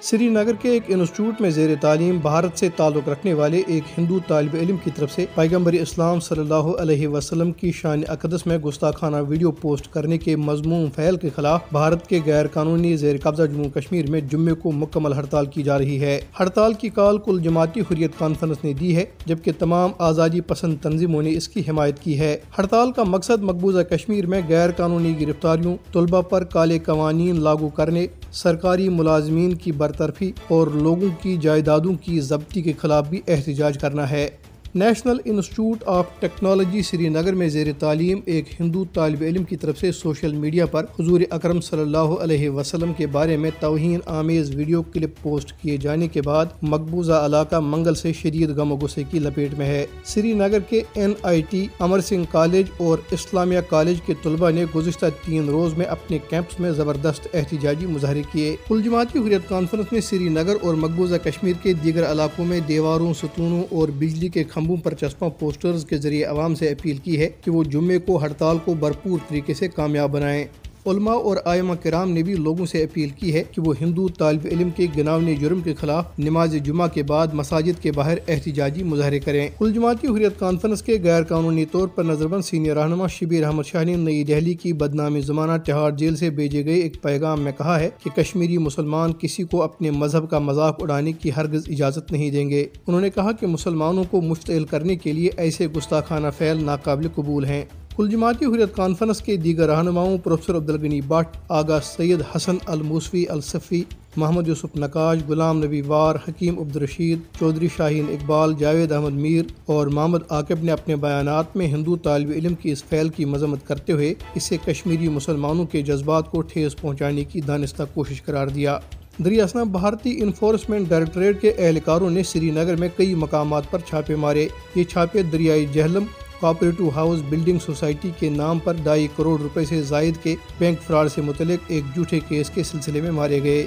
سری نگر کے ایک انسٹیٹیوٹ میں زیر تعلیم، بھارت سے تعلق رکھنے والے ایک ہندو طالب علم کی طرف سے پیغمبر اسلام صلی اللہ علیہ وسلم کی شان اقدس میں گستاخانہ ویڈیو پوسٹ کرنے کے مضمون فعل کے خلاف بھارت کے غیر قانونی زیر قبضہ جموں کشمیر میں جمعے کو مکمل ہڑتال کی جا رہی ہے۔ ہڑتال کی کال کل جماعتی حریت کانفرنس نے دی ہے، جبکہ تمام آزادی پسند تنظیموں نے اس کی حمایت کی ہے۔ ہڑتال کا مقصد مقبوضہ کشمیر میں غیر قانونی گرفتاریوں، طلبہ پر کالے قوانین لاگو کرنے سرکاری ملازمین کی برطرفی اور لوگوں کی جائیدادوں کی ضبطی کے خلاف بھی احتجاج کرنا ہے۔ National institute of technology Srinagar میں زیر تعلیم ایک ہندو طالب علم کی طرف سے سوشل میڈیا پر حضور اکرم صلی اللہ علیہ وسلم کے بارے میں توہین آمیز ویڈیو کلپ پوسٹ کیے جانے کے بعد مقبوضہ علاقہ منگل سے شدید غم و غصے کی لپیٹ میں ہے۔ سری نگر کے N I T, Amar Singh college اور اسلامیہ کالج کے طلبہ نے گزشتہ تین روز میں اپنے کیمپس میں زبردست احتجاجی مظاہرے کیے۔ کل جماعتی حریت کانفرنس نے سری نگر اور مقبوضہ کشمیر کے دیگر علاقوں میں دیواروں، ستونوں اور بجلی کے کھمبوں پر چسپاں پوسٹرز کے ذریعے عوام سے اپیل کی ہے کہ وہ جمعے کو ہڑتال کو بھرپور طریقے سے کامیاب بنائیں۔ علماء اور آئمہ کرام نے بھی لوگوں سے اپیل کی ہے کہ وہ ہندو طالب علم کے گناونی جرم کے خلاف نماز جمعہ کے بعد مساجد کے باہر احتجاجی مظاہرے کریں۔ کل جماعتی حریت کانفرنس کے غیر قانونی طور پر نظر بند سینئر رہنما شبیر احمد شاہ نے نئی دہلی کی بدنامی زمانہ تہاڑ جیل سے بھیجے گئے ایک پیغام میں کہا ہے کہ کشمیری مسلمان کسی کو اپنے مذہب کا مذاق اڑانے کی ہرگز اجازت نہیں دیں گے۔ انہوں نے کہا کہ مسلمانوں کو مشتعل کرنے کے لیے ایسے گستاخانہ فعل ناقابل قبول ہیں۔ کل جماعتی حریت کانفرنس کے دیگر رہنماؤں پروفیسر عبدالغنی بٹ، آغا سید حسن الموسفی الصفی، محمد یوسف نقاش، غلام نبی وار، حکیم عبدالرشید، چودھری شاہین اقبال، جاوید احمد میر اور محمد عاقب نے اپنے بیانات میں ہندو طالب علم کی اس فعل کی مذمت کرتے ہوئے اسے کشمیری مسلمانوں کے جذبات کو ٹھیس پہنچانے کی دانستہ کوشش قرار دیا۔ دریاسنا بھارتی انفورسمنٹ ڈائریکٹریٹ کے اہلکاروں نے سری نگر میں کئی مقامات پر چھاپے مارے۔ یہ چھاپے دریائی Jhelum cooperative house building society کے نام پر ڈھائی کروڑ روپے سے زائد کے بینک فراڈ سے متعلق ایک جھوٹے کیس کے سلسلے میں مارے گئے۔